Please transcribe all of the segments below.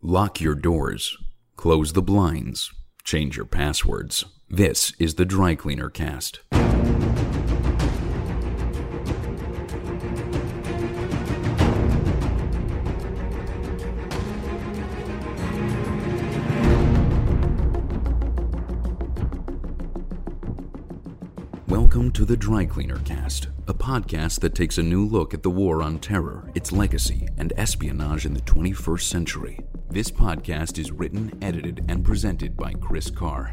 Lock your doors, close the blinds, change your passwords. This is the Dry Cleaner Cast. Welcome to the Dry Cleaner Cast, a podcast that takes a new look at the war on terror, its legacy, and espionage in the 21st century. This podcast is written, edited, and presented by Chris Carr.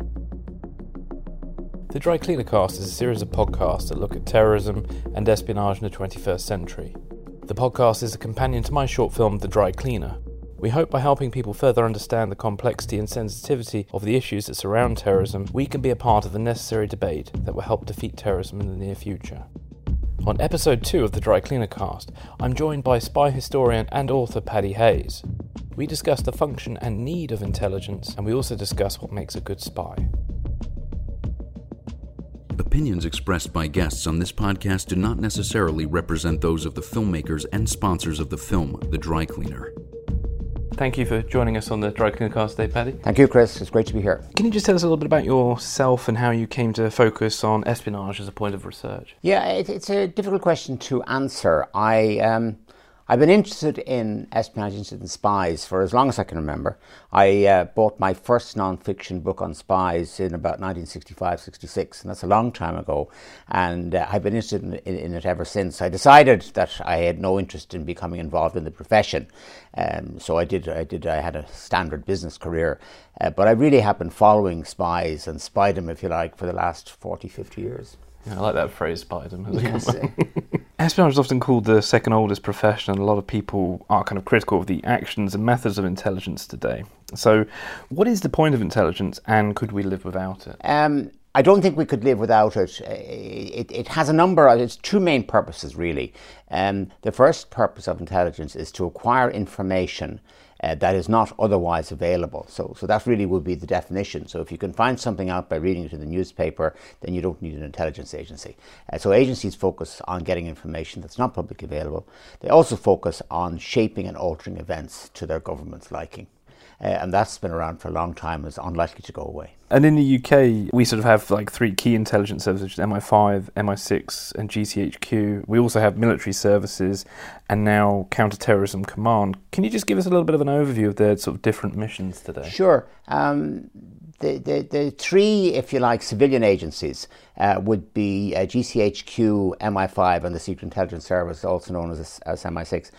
The Dry Cleaner Cast is a series of podcasts that look at terrorism and espionage in the 21st century. The podcast is a companion to my short film, The Dry Cleaner. We hope by helping people further understand the complexity and sensitivity of the issues that surround terrorism, we can be a part of the necessary debate that will help defeat terrorism in the near future. On episode 2 of the Dry Cleaner Cast, I'm joined by spy historian and author Paddy Hayes. We discuss the function and need of intelligence, and we also discuss what makes a good spy. Opinions expressed by guests on this podcast do not necessarily represent those of the filmmakers and sponsors of the film, The Dry Cleaner. Thank you for joining us on the Dry Cleaner Cast today, Paddy. Thank you, Chris. It's great to be here. Can you just tell us a little bit about yourself and how you came to focus on espionage as a point of research? Yeah, it, it's a difficult question to answer. I um, I've been interested in espionage, in spies for as long as I can remember. I uh, bought my first non-fiction book on spies in about 1965, 66, and that's a long time ago. And uh, I've been interested in, in, in, it ever since. I decided that I had no interest in becoming involved in the profession, um, so I did. I did. I had a standard business career, uh, but I really have been following spies and spiedom, if you like, for the last 40, 50 years. Yeah, I like that phrase, spiedom. Yes. Espionage is often called the second oldest profession, and a lot of people are kind of critical of the actions and methods of intelligence today. So, what is the point of intelligence, and could we live without it? Um, I don't think we could live without it. It, it has a number of, it's two main purposes really. Um, the first purpose of intelligence is to acquire information uh, that is not otherwise available. So, so that really would be the definition. So if you can find something out by reading it in the newspaper, then you don't need an intelligence agency. Uh, so agencies focus on getting information that's not publicly available. They also focus on shaping and altering events to their government's liking. Uh, and that's been around for a long time and is unlikely to go away. And in the UK, we sort of have like three key intelligence services MI5, MI6, and GCHQ. We also have military services and now counterterrorism command. Can you just give us a little bit of an overview of their sort of different missions today? Sure. Um, the, the, the three, if you like, civilian agencies uh, would be uh, GCHQ, MI5, and the Secret Intelligence Service, also known as, as MI6.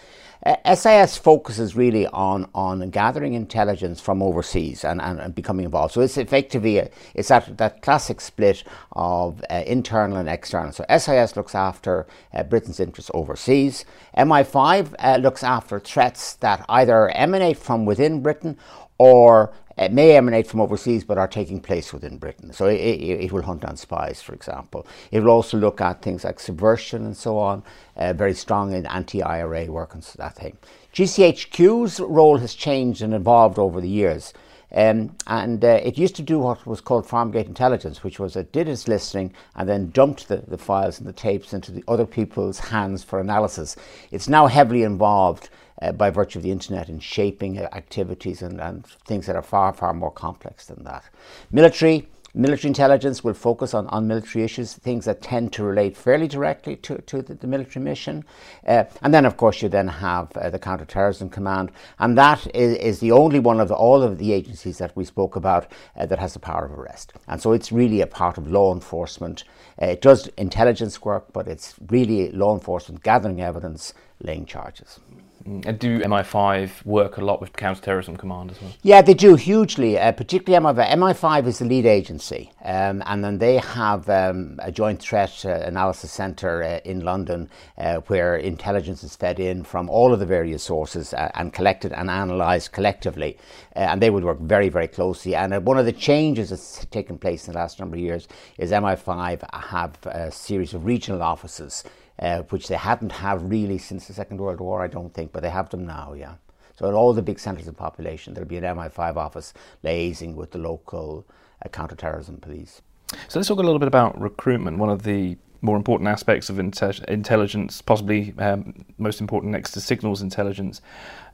Uh, SIS focuses really on, on gathering intelligence from overseas and, and, and becoming involved. So it's effectively a, it's that, that classic split of uh, internal and external. So SIS looks after uh, Britain's interests overseas. MI5 uh, looks after threats that either emanate from within Britain or it may emanate from overseas but are taking place within Britain. So it, it, it, will hunt down spies, for example. It will also look at things like subversion and so on, uh, very strong in anti IRA work and that thing. GCHQ's role has changed and evolved over the years. Um, and uh, it used to do what was called Farmgate intelligence, which was it did its listening and then dumped the, the files and the tapes into the other people's hands for analysis. It's now heavily involved uh, by virtue of the internet in shaping activities and, and things that are far, far more complex than that. Military, Military intelligence will focus on, on military issues, things that tend to relate fairly directly to, to the, the military mission. Uh, and then, of course, you then have uh, the Counterterrorism Command, and that is, is, the only one of the, all of the agencies that we spoke about uh, that has the power of arrest. And so it's really a part of law enforcement. Uh, it does intelligence work, but it's really law enforcement gathering evidence, laying charges. And do MI5 work a lot with counterterrorism command as well? Yeah, they do hugely, uh, particularly MI5. MI5 is the lead agency, um, and then they have um, a joint threat uh, analysis centre uh, in London uh, where intelligence is fed in from all of the various sources uh, and collected and analysed collectively. Uh, and they would work very, very closely. And one of the changes that's taken place in the last number of years is MI5 have a series of regional offices uh, which they hadn't have really since the Second World War, I don't think, but they have them now, yeah. So in all the big centres of population, there'll be an MI5 office liaising with the local uh, counter-terrorism police. So let's talk a little bit about recruitment. One of the more important aspects of inte- intelligence, possibly um, most important next to signals intelligence,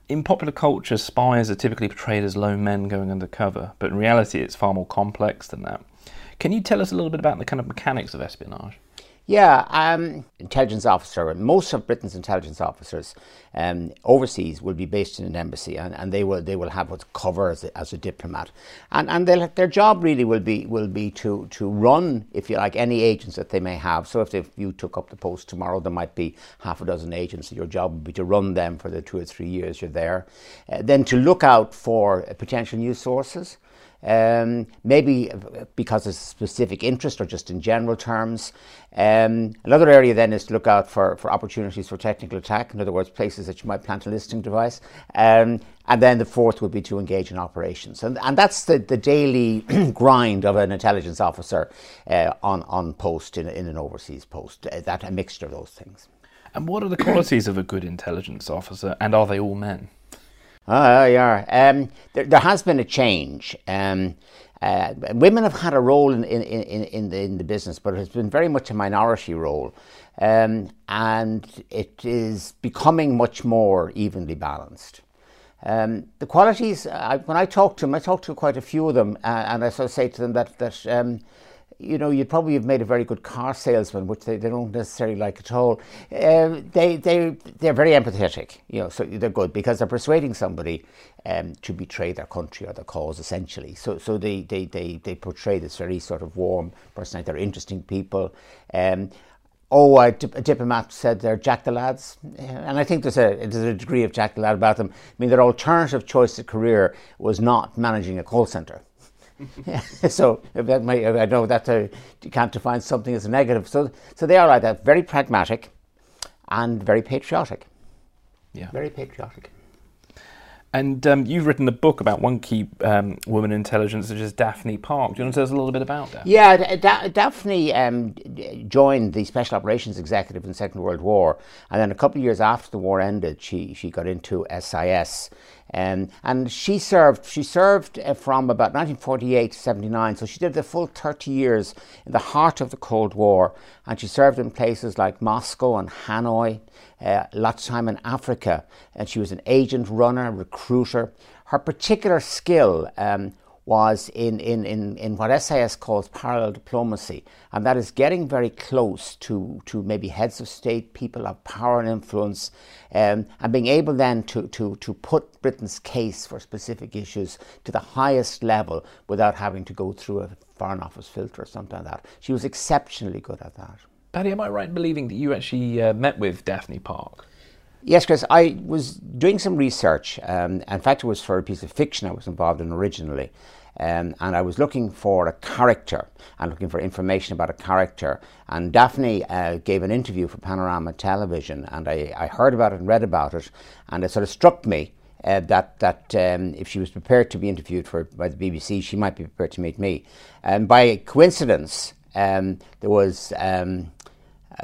in popular culture, spies are typically portrayed as lone men going undercover, but in reality, it's far more complex than that. Can you tell us a little bit about the kind of mechanics of espionage? Yeah, um, intelligence officer. Most of Britain's intelligence officers um, overseas will be based in an embassy, and, and they will they will have what's cover as a, as a diplomat, and and their job really will be will be to to run, if you like, any agents that they may have. So if, if you took up the post tomorrow, there might be half a dozen agents. Your job would be to run them for the two or three years you're there, uh, then to look out for potential new sources. Um, maybe because of specific interest or just in general terms. Um, another area then is to look out for, for opportunities for technical attack, in other words, places that you might plant a listening device. Um, and then the fourth would be to engage in operations. And, and that's the, the daily grind of an intelligence officer uh, on, on post in, in an overseas post, uh, that a mixture of those things. And what are the qualities of a good intelligence officer, and are they all men? Oh, yeah. Um, there, there, has been a change. Um, uh, women have had a role in, in, in, in, the, in the business, but it has been very much a minority role. Um, and it is becoming much more evenly balanced. Um, the qualities, I, when I talk to them, I talk to quite a few of them, uh, and I sort of say to them that, that um, you know, you'd probably have made a very good car salesman, which they, they don't necessarily like at all. Uh, they, they, they're very empathetic, you know, so they're good because they're persuading somebody um, to betray their country or their cause, essentially. So, so they, they, they, they portray this very sort of warm personality. They're interesting people. Um, oh, a, a, diplomat said they're Jack the Lads. And I think there's a, there's a degree of Jack the Lad about them. I mean, their alternative choice of career was not managing a call centre so that might, I know that uh, you can't define something as a negative. So, so they are like that, very pragmatic and very patriotic. Yeah, very patriotic. And um, you've written a book about one key um, woman in intelligence, which is Daphne Park. Do you want to tell us a little bit about that? Yeah, da- Daphne um, joined the Special Operations Executive in the Second World War, and then a couple of years after the war ended, she she got into SIS, um, and she served. She served uh, from about 1948 to 79, so she did the full 30 years in the heart of the Cold War, and she served in places like Moscow and Hanoi uh, lots of time in Africa, and she was an agent, runner, recruiter. Her particular skill um, was in, in, in, in what SIS calls parallel diplomacy, and that is getting very close to, to maybe heads of state, people of power and influence, um, and being able then to, to, to put Britain's case for specific issues to the highest level without having to go through a Foreign Office filter or something like that. She was exceptionally good at that. Paddy, am I right in believing that you actually uh, met with Daphne Park? Yes, Chris. I was doing some research. Um, in fact, it was for a piece of fiction I was involved in originally. Um, and I was looking for a character and looking for information about a character. And Daphne uh, gave an interview for Panorama Television, and I, I, heard about it and read about it, and it sort of struck me uh, that that um, if she was prepared to be interviewed for by the BBC, she might be prepared to meet me. And by coincidence, um, there was um,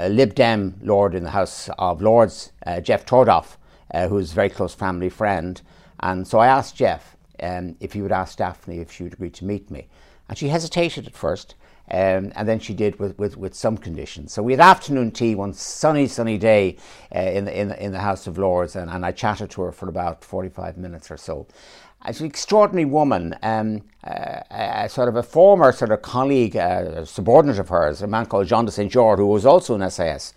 Lib Dem Lord in the House of Lords, uh, Geoff Tordoff, uh, who's a very close family friend. And so I asked Geoff um, if he would ask Daphne if she would agree to meet me. And she hesitated at first, um, and then she did with, with, with some conditions. So we had afternoon tea one sunny, sunny day uh, in, the, in, the, in the House of Lords, and, and I chatted to her for about 45 minutes or so. She's an extraordinary woman, um, uh, a, sort of a former sort of colleague, uh, subordinate of hers, a man called Jean de Saint George, who was also in SAS.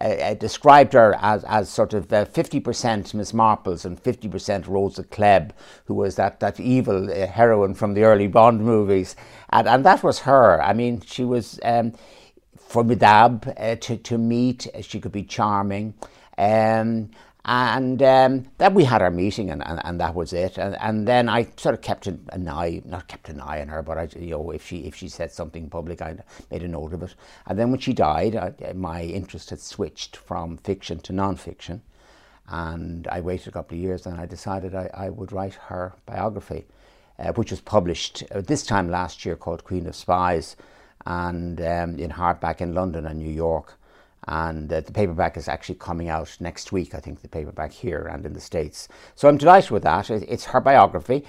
Uh, uh, described her as, as sort of uh, 50% Miss Marples and 50% Rosa Klebb, who was that, that evil uh, heroine from the early Bond movies. And, and that was her. I mean, she was um, formidable uh, to, to meet, she could be charming. Um, and um, then we had our meeting, and, and, and that was it. And, and then I sort of kept an, an, eye, not kept an eye on her, but I, you know, if she if she said something public, I made a note of it. And then when she died, I, my interest had switched from fiction to non-fiction, and I waited a couple of years, and I decided I, I would write her biography, uh, which was published uh, this time last year, called Queen of Spies, and um, in hardback in London and New York and uh, the paperback is actually coming out next week. I think the paperback here and in the states. So I'm delighted with that. It's her biography.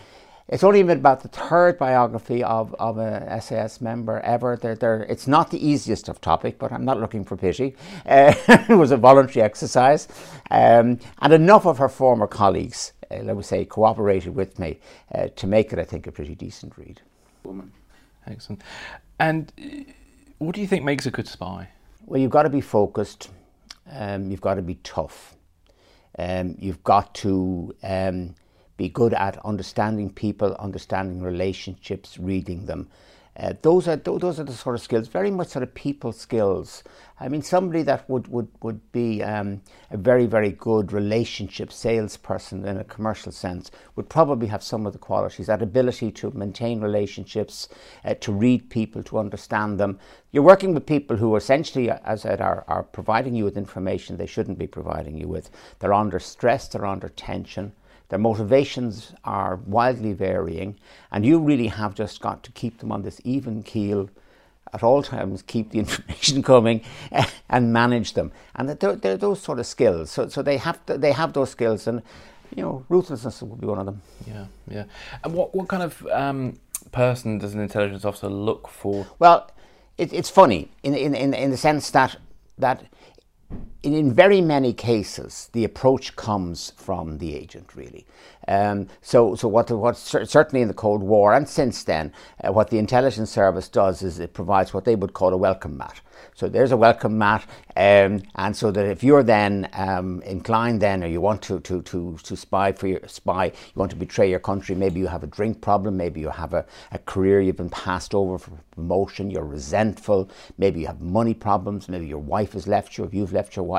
It's only been about the third biography of, of a SAS member ever. They're, they're, it's not the easiest of topic, but I'm not looking for pity. Uh, it was a voluntary exercise. Um, and enough of her former colleagues uh, let me say, cooperated with me uh, to make it, I think, a pretty decent read. Woman. Excellent. And uh, what do you think makes a good spy? Well, you've got to be focused. Um, you've got to be tough. Um, you've got to um, be good at understanding people, understanding relationships, reading them. Uh, those are those are the sort of skills, very much sort of people skills. I mean, somebody that would would would be um, a very very good relationship salesperson in a commercial sense would probably have some of the qualities: that ability to maintain relationships, uh, to read people, to understand them. You're working with people who essentially, as I said, are, are providing you with information they shouldn't be providing you with. They're under stress, they're under tension. Their motivations are wildly varying, and you really have just got to keep them on this even keel at all times, keep the information coming and manage them. And they're, they're those sort of skills. So, so they, have to, they have those skills, and you know, ruthlessness would be one of them. Yeah, yeah. And what, what kind of um, person does an intelligence officer look for? Well, it, it's funny in, in, in, in the sense that, that in, very many cases, the approach comes from the agent, really. Um, so, so what, what certainly in the Cold War and since then, uh, what the intelligence service does is it provides what they would call a welcome mat. So there's a welcome mat, um, and so that if you're then um, inclined then, or you want to, to, to, to spy for your spy, you want to betray your country. Maybe you have a drink problem. Maybe you have a, a career you've been passed over for promotion. You're resentful. Maybe you have money problems. Maybe your wife has left you. If you've left your wife,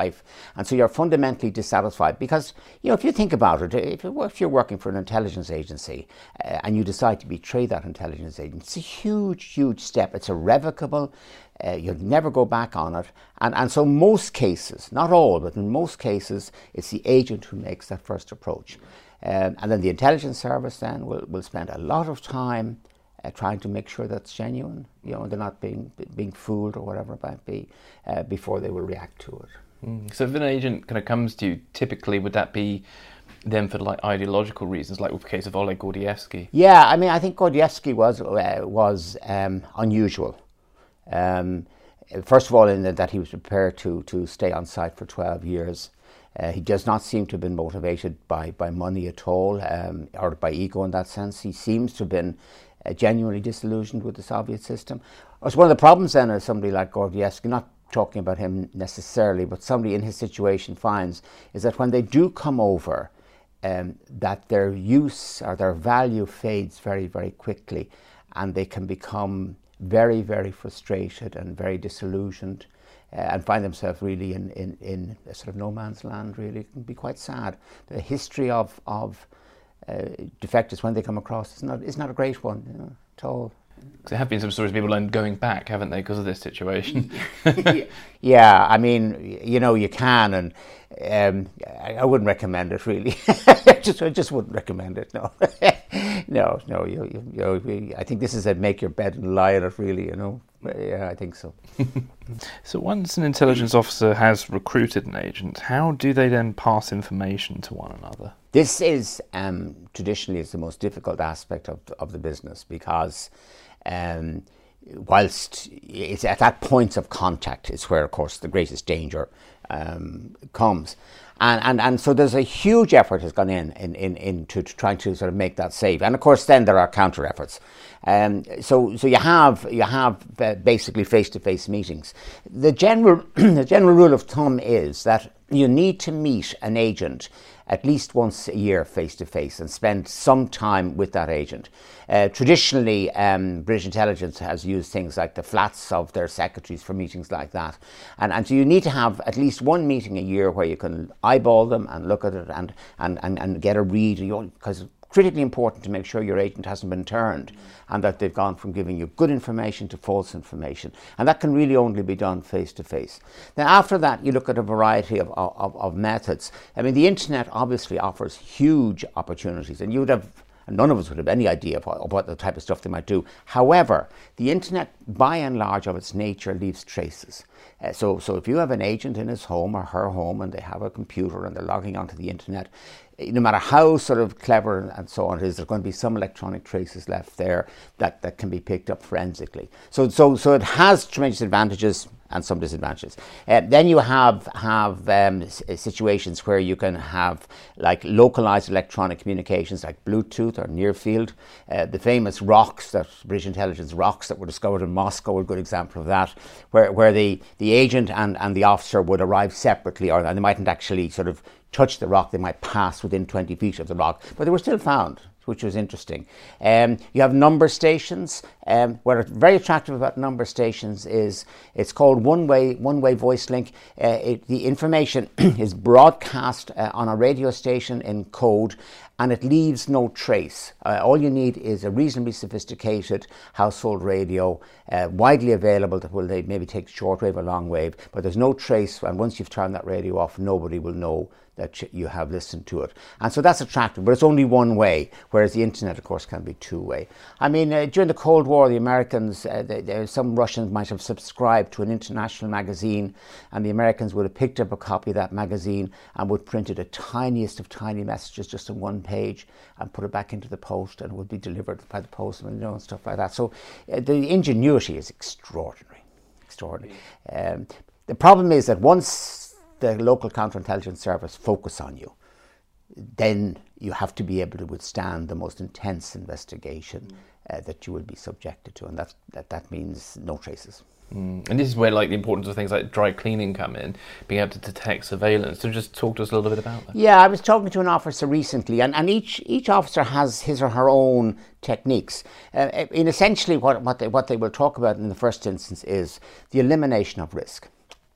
and so you're fundamentally dissatisfied because you know if you think about it, if, if you're working for an intelligence agency uh, and you decide to betray that intelligence agency, it's a huge, huge step. It's irrevocable. Uh, you'll never go back on it. And, and so, most cases, not all, but in most cases, it's the agent who makes that first approach. Um, and then the intelligence service then will, will spend a lot of time uh, trying to make sure that's genuine. You know, they're not being being fooled or whatever it might be uh, before they will react to it. Mm. So, if an agent kind of comes to you, typically would that be then for like ideological reasons, like with the case of Oleg Gordievsky? Yeah, I mean, I think Gordievsky was uh, was um, unusual. Um, first of all, in that he was prepared to, to stay on site for 12 years. Uh, he does not seem to have been motivated by, by money at all um, or by ego in that sense. He seems to have been uh, genuinely disillusioned with the Soviet system. It's one of the problems then of somebody like Gordievsky, not talking about him necessarily, but somebody in his situation finds is that when they do come over, um, that their use or their value fades very, very quickly and they can become very, very frustrated and very disillusioned uh, and find themselves really in, in, in a sort of no man's land, really. It can be quite sad. The history of, of uh, defectors when they come across is not, is not a great one you know, at all. There have been some stories of people going back, haven't they, because of this situation? yeah, I mean, you know, you can, and um, I, I, wouldn't recommend it really. just, I just wouldn't recommend it. No, no, no. You, you, you know, I think this is a make your bed and lie in it. Really, you know. Yeah, I think so. so once an intelligence officer has recruited an agent, how do they then pass information to one another? This is um, traditionally is the most difficult aspect of of the business because. Um, whilst it's at that point of contact is where, of course, the greatest danger um, comes. And, and, and so there's a huge effort has gone in, in, in, into trying to sort of make that safe. And of course, then there are counter efforts. Um, so, so you have, you have uh, basically face to face meetings. The general, the general rule of thumb is that you need to meet an agent at least once a year face to face and spend some time with that agent. Uh, traditionally, um, British intelligence has used things like the flats of their secretaries for meetings like that. And, and so you need to have at least one meeting a year where you can eyeball them and look at it and, and, and, and get a read because critically important to make sure your agent hasn't been turned and that they've gone from giving you good information to false information. And that can really only be done face to face. Then, after that, you look at a variety of, of, of methods. I mean, the internet obviously offers huge opportunities, and you would have none of us would have any idea of what, the type of stuff they might do. However, the internet, by and large, of its nature, leaves traces. Uh, so, so if you have an agent in his home or her home and they have a computer and they're logging onto the internet, no matter how sort of clever and so on it is, there's going to be some electronic traces left there that, that can be picked up forensically. So, so, so it has tremendous advantages and some disadvantages. Uh, then you have have um, situations where you can have like localized electronic communications, like Bluetooth or near field. Uh, the famous rocks that British intelligence rocks that were discovered in Moscow are a good example of that, where where the the agent and and the officer would arrive separately, or they mightn't actually sort of touch the rock. They might pass within 20 feet of the rock, but they were still found which was interesting. Um, you have number stations. Um, what's very attractive about number stations is it's called one-way one-way voice link. Uh, it, the information is broadcast uh, on a radio station in code, and it leaves no trace. Uh, all you need is a reasonably sophisticated household radio, uh, widely available. That will maybe take shortwave or long wave, but there's no trace. And once you've turned that radio off, nobody will know that you have listened to it. And so that's attractive, but it's only one way, whereas the internet, of course, can be two way. I mean, uh, during the Cold War, the Americans, uh, they, they, some Russians might have subscribed to an international magazine, and the Americans would have picked up a copy of that magazine and would print it a tiniest of tiny messages just on one page and put it back into the post and it would be delivered by the postman, you know, and stuff like that. So uh, the ingenuity is extraordinary. Extraordinary. Um, the problem is that once the local counterintelligence service focus on you, then you have to be able to withstand the most intense investigation uh, that you will be subjected to, and that that, that means no traces. Mm. And this is where like the importance of things like dry cleaning come in, being able to detect surveillance. So just talk to us a little bit about that. Yeah, I was talking to an officer recently, and, and each each officer has his or her own techniques. Uh, in essentially, what what they what they will talk about in the first instance is the elimination of risk.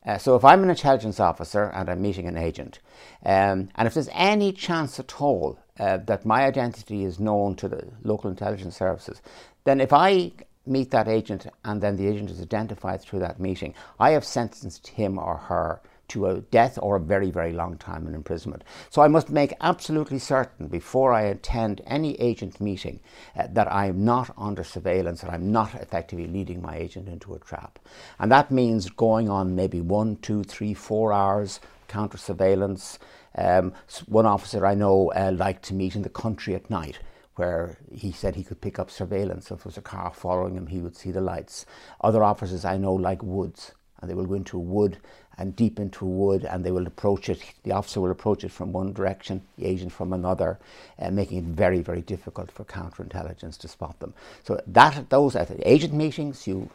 Uh, so if I'm an intelligence officer and I'm meeting an agent, um, and if there's any chance at all uh, that my identity is known to the local intelligence services, then if I meet that agent and then the agent is identified through that meeting, I have sentenced him or her to a death or a very, very long time in imprisonment. So I must make absolutely certain before I attend any agent meeting uh, that I am not under surveillance, that I'm not effectively leading my agent into a trap. And that means going on maybe one, two, three, four hours counter surveillance. Um, one officer I know uh, liked to meet in the country at night where he said he could pick up surveillance. If there was a car following him, he would see the lights. Other officers I know like woods, and they will go into a wood and deep into a wood and they will approach it, the officer will approach it from one direction, the agent from another, uh, making it very, very difficult for counterintelligence to spot them. So that those at agent meetings, you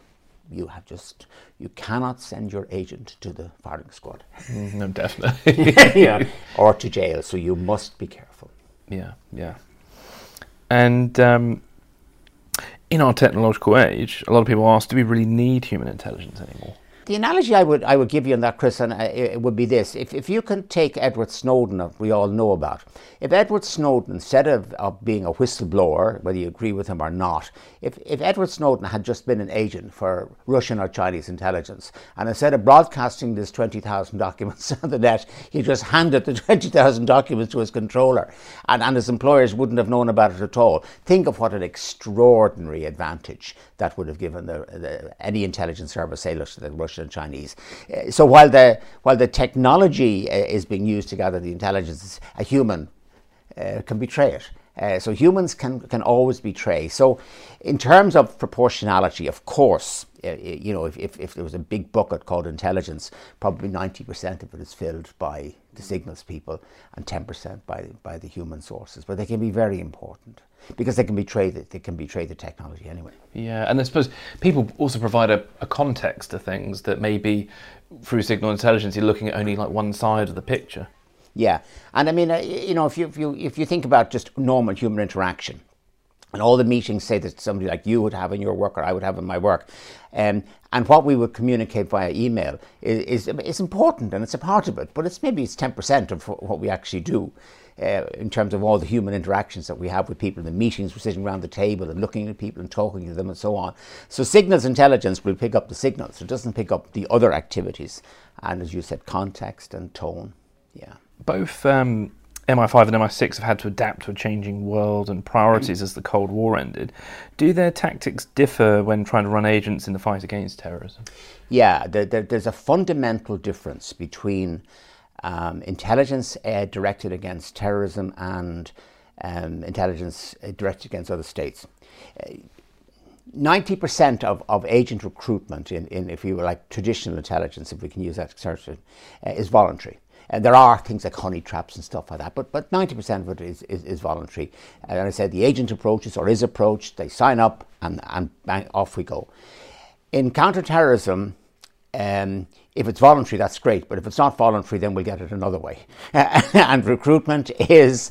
you have just you cannot send your agent to the firing squad. Mm, no, definitely. yeah. Or to jail. So you must be careful. Yeah, yeah. And um, in our technological age, a lot of people ask, do we really need human intelligence anymore? The analogy I would I would give you on that, Chris, and uh, it would be this: if if you can take Edward Snowden, we all know about, if Edward Snowden, instead of, of being a whistleblower, whether you agree with him or not, if if Edward Snowden had just been an agent for Russian or Chinese intelligence, and instead of broadcasting twenty thousand documents on the net, he just handed the twenty thousand documents to his controller, and, and his employers wouldn't have known about it at all. Think of what an extraordinary advantage that would have given the, the any intelligence service, say, look, the Russian and Chinese. Uh, so while the while the technology uh, is being used to gather the intelligence, a human uh, can betray it. Uh, so humans can can always betray. So, in terms of proportionality, of course, uh, you know, if, if, if, there was a big bucket called intelligence, probably ninety percent of it is filled by the signals people, and ten percent by by the human sources. But they can be very important because they can betray the, they can betray the technology anyway. Yeah, and I suppose people also provide a, a context to things that maybe through signal intelligence you're looking at only like one side of the picture. Yeah, and I mean, uh, you know, if you if you if you think about just normal human interaction, and all the meetings say that somebody like you would have in your work or I would have in my work, um, and what we would communicate via email is, is, is important and it's a part of it, but it's maybe it's ten percent of what we actually do uh, in terms of all the human interactions that we have with people, the meetings, we're sitting around the table and looking at people and talking to them and so on. So signals intelligence will pick up the signals. It doesn't pick up the other activities. And as you said, context and tone. Yeah. Both um, MI5 and MI6 have had to adapt to a changing world and priorities as the Cold War ended. Do their tactics differ when trying to run agents in the fight against terrorism? Yeah, there, there, there's a fundamental difference between um, intelligence uh, directed against terrorism and um, intelligence uh, directed against other states. Uh, 90% of, of agent recruitment in, in, if you were like traditional intelligence, if we can use that expression, uh, is voluntary. And there are things like honey traps and stuff like that, but, but 90% of it is, is, is voluntary. And I said the agent approaches or is approached, they sign up and, and bang, off we go. In counterterrorism, um, if it's voluntary, that's great, but if it's not voluntary, then we'll get it another way. and recruitment is,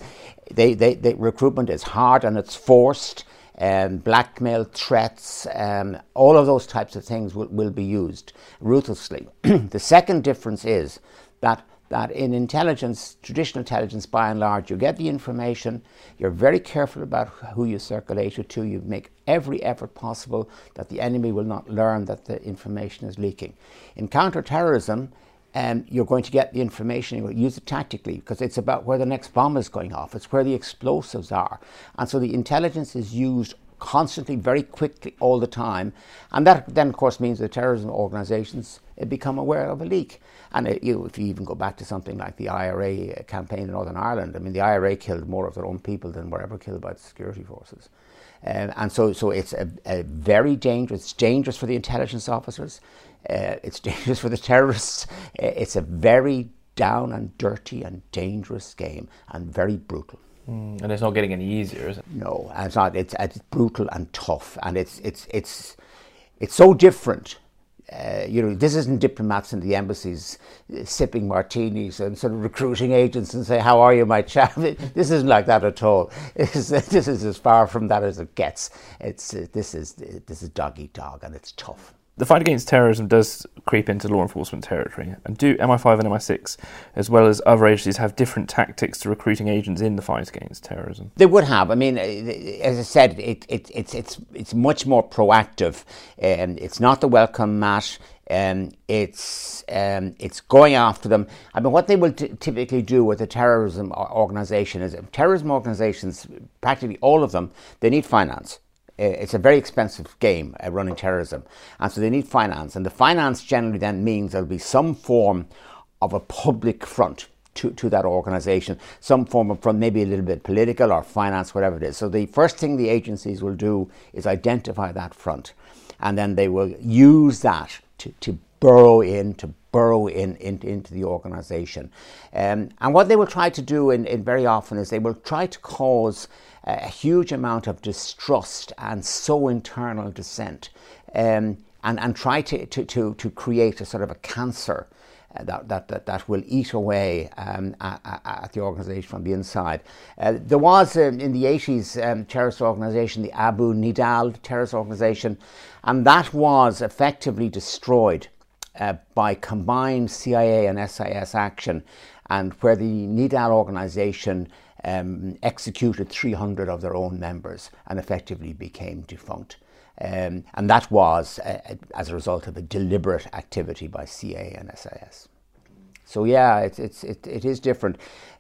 they, they, they, recruitment is hard and it's forced. Um, blackmail, threats, um, all of those types of things will, will be used ruthlessly. the second difference is that that in intelligence, traditional intelligence, by and large, you get the information, you're very careful about who you circulate it to, you make every effort possible that the enemy will not learn that the information is leaking. In counterterrorism, um, you're going to get the information, you'll use it tactically because it's about where the next bomb is going off, it's where the explosives are. And so the intelligence is used constantly, very quickly, all the time. And that then, of course, means the terrorism organizations eh, become aware of a leak. And it, you, if you even go back to something like the IRA eh, campaign in Northern Ireland, I mean, the IRA killed more of their own people than were ever killed by the security forces. Um, and so, so it's a, a, very dangerous. It's dangerous for the intelligence officers. Uh, it's dangerous for the terrorists. Uh, it's a very down and dirty and dangerous game and very brutal. Mm, and it's not getting any easier, is it? No, it's not. It's, it's brutal and tough, and it's it's it's it's so different. Uh, you know, this isn't diplomats in the embassies uh, sipping martinis and sort of recruiting agents and say, "How are you, my chap?" this isn't like that at all. This is, this is as far from that as it gets. It's uh, this is this is dog eat dog, and it's tough the fight against terrorism does creep into law enforcement territory, and do MI5 and MI6, as well as other agencies, have different tactics to recruiting agents in the fight against terrorism? They would have. I mean, as I said, it, it, it's it's it's much more proactive. Um, it's not the welcome mat. Um, it's um, it's going after them. I mean, what they will t- typically do with a terrorism organization is terrorism organizations, practically all of them, they need finance. Uh, it's a very expensive game uh, running terrorism, and so they need finance. And the finance generally then means there'll be some form of a public front to, to that organization, some form of front, maybe a little bit political or finance, whatever it is. So the first thing the agencies will do is identify that front, and then they will use that to, to burrow in, to burrow in, in into the organization. Um, and what they will try to do in, in very often is they will try to cause a huge amount of distrust and so internal dissent, um, and, and try to, to, to, to create a sort of a cancer. Uh, that, that, that, that will eat away um, at, at, the organisation from the inside. Uh, there was um, in the 80s um, terrorist organisation, the Abu Nidal terrorist organisation, and that was effectively destroyed uh, by combined CIA and SIS action, and where the Nidal organisation um, executed 300 of their own members and effectively became defunct. Um, and that was uh, as a result of a deliberate activity by CIA and SIS. So yeah, it's, it's, it, it is different.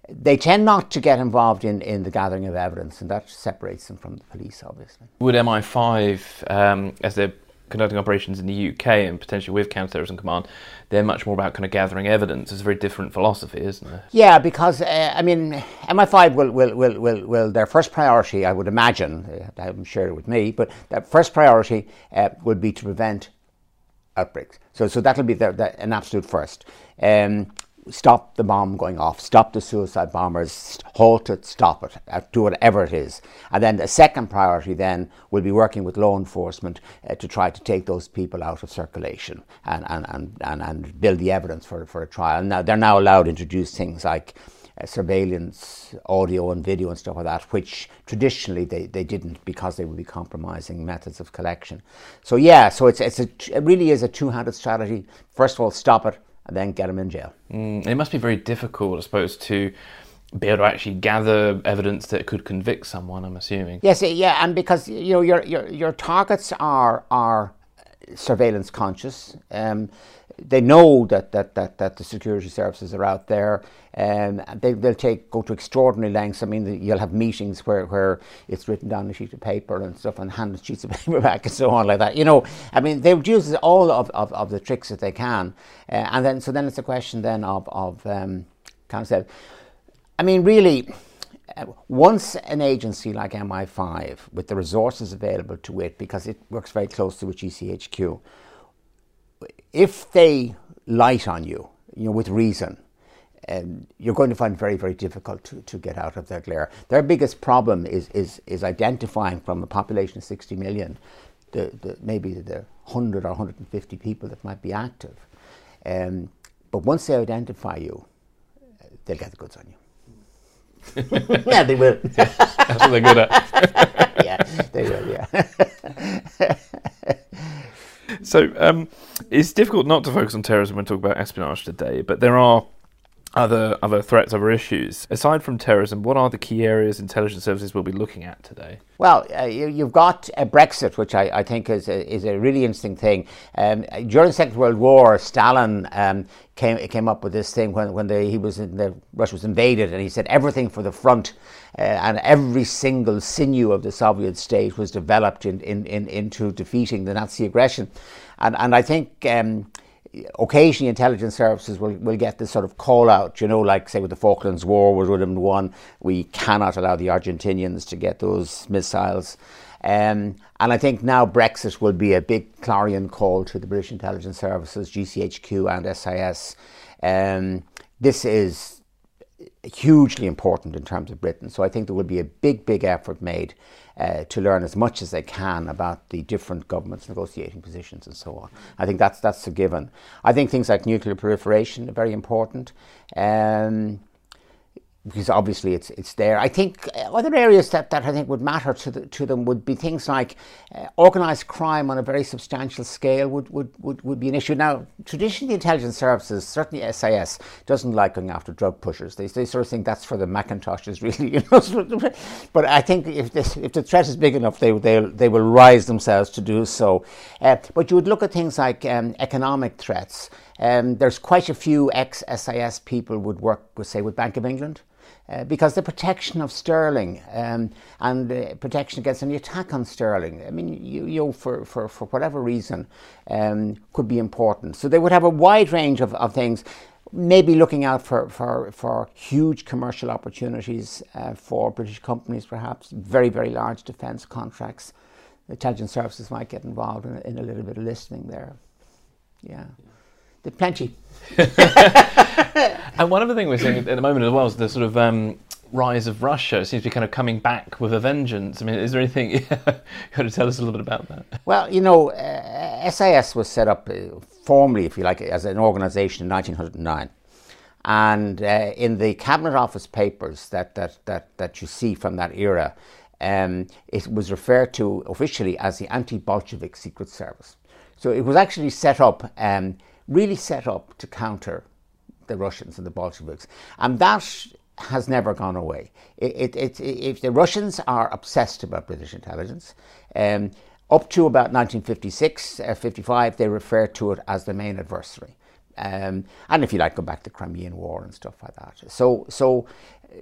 They tend not to get involved in, in the gathering of evidence, and that separates them from the police, obviously. Would MI5, um, as they're conducting operations in the UK and potentially with counterterrorism command, they're much more about kind of gathering evidence. It's a very different philosophy, isn't it? Yeah, because uh, I mean, MI5 will, will, will, will, will their first priority, I would imagine, uh, they haven't shared it with me, but their first priority uh, would be to prevent outbreaks. So, so that'll be their, their, an absolute first. Um, stop the bomb going off, stop the suicide bombers, halt it, stop it, uh, do whatever it is. And then the second priority then will be working with law enforcement uh, to try to take those people out of circulation and, and, and, and, and build the evidence for, for a trial. Now they're now allowed to introduce things like uh, surveillance, audio and video and stuff like that, which traditionally they, they didn't because they would be compromising methods of collection. So yeah, so it's, it's a, it really is a two-handed strategy. First of all, stop it, and then get them in jail. Mm, it must be very difficult, I suppose, to be able to actually gather evidence that could convict someone. I'm assuming. Yes, yeah, and because you know your your your targets are are surveillance conscious. Um, they know that, that, that, that the security services are out there. Um, they, they'll take go to extraordinary lengths. I mean, you'll have meetings where, where it's written down a sheet of paper and stuff, and hand sheets of paper back and so on like that. You know, I mean, they would use all of, of, of the tricks that they can, uh, and then so then it's a question then of of um, kind of said, I mean, really, once an agency like MI5, with the resources available to it, because it works very closely with GCHQ, if they light on you, you know, with reason, um, you're going to find very, very difficult to, to get out of their glare. Their biggest problem is, is, is identifying from a population of 60 million the, the, maybe the 100 or 150 people that might be active. Um, but once they identify you, they'll get the goods on you. yeah, they will. yeah, that's what they're good at. yeah, they will, yeah. so um, it's difficult not to focus on terrorism when talking about espionage today, but there are other other threats, other issues. Aside from terrorism, what are the key areas intelligence services will be looking at today? Well, uh, you, have got uh, Brexit, which I, I, think is a, is a really interesting thing. Um, during the Second World War, Stalin um, came came up with this thing when when the, he was in the Russia was invaded, and he said everything for the front, uh, and every single sinew of the Soviet state was developed in, in, in into defeating the Nazi aggression, and and I think. Um, occasionally intelligence services will, will get this sort of call out, you know, like say with the Falklands War with William one, we cannot allow the Argentinians to get those missiles. Um, and I think now Brexit will be a big clarion call to the British intelligence services, GCHQ and SIS. Um, this is hugely important in terms of Britain. So I think there will be a big, big effort made uh, to learn as much as they can about the different governments' negotiating positions and so on. I think that's that's a given. I think things like nuclear proliferation are very important. Um, because obviously it's it's there. I think uh, other areas that, that I think would matter to the, to them would be things like uh, organised crime on a very substantial scale would, would, would, would be an issue. Now, traditionally, intelligence services, certainly SIS, doesn't like going after drug pushers. They, they sort of think that's for the Macintoshes, really. You know? but I think if this, if the threat is big enough, they they they will rise themselves to do so. Uh, but you would look at things like um, economic threats. Um, there's quite a few ex SIS people would work with, say, with Bank of England. Uh, because the protection of sterling um, and the protection against any attack on sterling, I mean, you, you for, for, for whatever reason, um, could be important. So they would have a wide range of, of things, maybe looking out for, for, for huge commercial opportunities uh, for British companies, perhaps, very, very large defence contracts. Intelligence services might get involved in, in a little bit of listening there. Yeah. Yeah. plenty. and one other thing we're seeing at the moment as well is the sort of um, rise of Russia. It seems to be kind of coming back with a vengeance. I mean, is there anything you want to tell us a little bit about that? Well, you know, uh, SIS was set up uh, formally, if you like, as an organisation in 1909. And uh, in the Cabinet Office papers that, that, that, that you see from that era, um, it was referred to officially as the Anti Bolshevik Secret Service. So it was actually set up um, really set up to counter the Russians and the Bolsheviks. And that has never gone away. It, it, it, if the Russians are obsessed about British intelligence, um, up to about 1956, uh, 55, they refer to it as the main adversary. Um, and if you like, go back to the Crimean War and stuff like that. So, so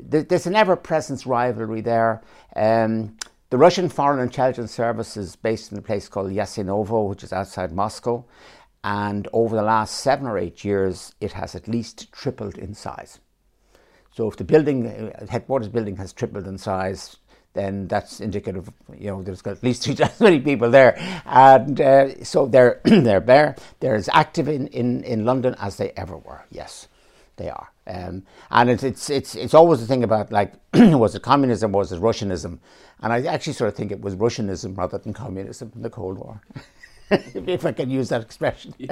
th- there's an ever-present rivalry there. Um, the Russian Foreign Intelligence Service is based in a place called Yasenevo, which is outside Moscow and over the last seven or eight years, it has at least tripled in size. So if the building, uh, headquarters building has tripled in size, then that's indicative, you know, there's got at least three times as many people there. And uh, so they're, they're there. They're as active in, in, in London as they ever were. Yes, they are. Um, and it's, it's, it's, it's always the thing about like, was it communism, was it Russianism? And I actually sort of think it was Russianism rather than communism in the Cold War. if I can use that expression.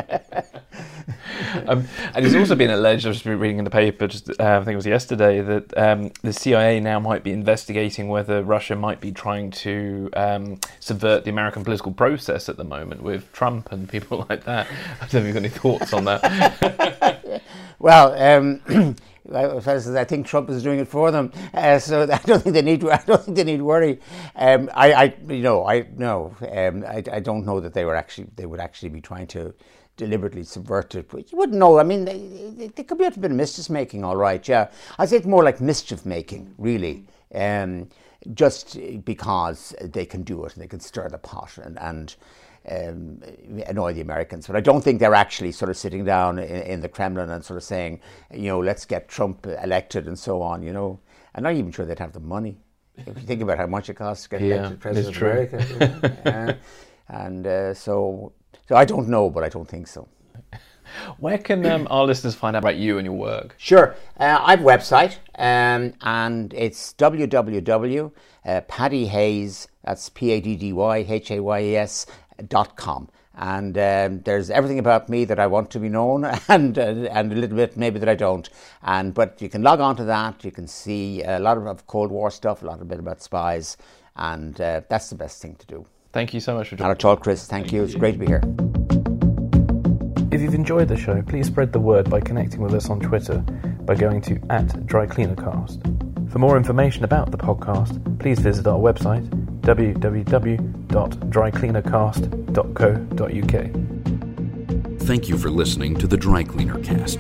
um, and it's also been alleged, I've just been reading in the paper, just, uh, I think it was yesterday, that um, the CIA now might be investigating whether Russia might be trying to um, subvert the American political process at the moment with Trump and people like that. I don't know if you've got any thoughts on that. well, um, I think Trump is doing it for them, uh, so I don't think they need to. I don't think they need worry. Um, I, I, you know, I no, um, I, I don't know that they were actually they would actually be trying to deliberately subvert it. But you wouldn't know. I mean, they, they could be a bit of mischief making, all right. Yeah, I say it's more like mischief making, really. Um, just because they can do it and they can stir the pot and and um, annoy the Americans. But I don't think they're actually sort of sitting down in, in, the Kremlin and sort of saying, you know, let's get Trump elected and so on, you know. I'm not even sure they'd have the money. If you think about how much it costs to get Yeah, elected president of. America, you know, uh, and uh, so so I don't know, but I don't think so. Where can um, our listeners find out about you and your work? Sure. Uh, I have a website, um, and it's www.paddyhayes, that's P-A-D-D-Y-H-A-Y-E-S dot com. And um, there's everything about me that I want to be known, and uh, and a little bit maybe that I don't. And but you can log on to that. You can see a lot of, of Cold War stuff, a lot of bit about spies, and uh, that's the best thing to do. Thank you so much for Not joining. at all, Chris. Thank you. It's great to be here. If you've enjoyed the show, please spread the word by connecting with us on Twitter by going to at drycleanercast. For more information about the podcast, please visit our website www.drycleanercast.co.uk. Thank you for listening to the Dry Cleaner Cast.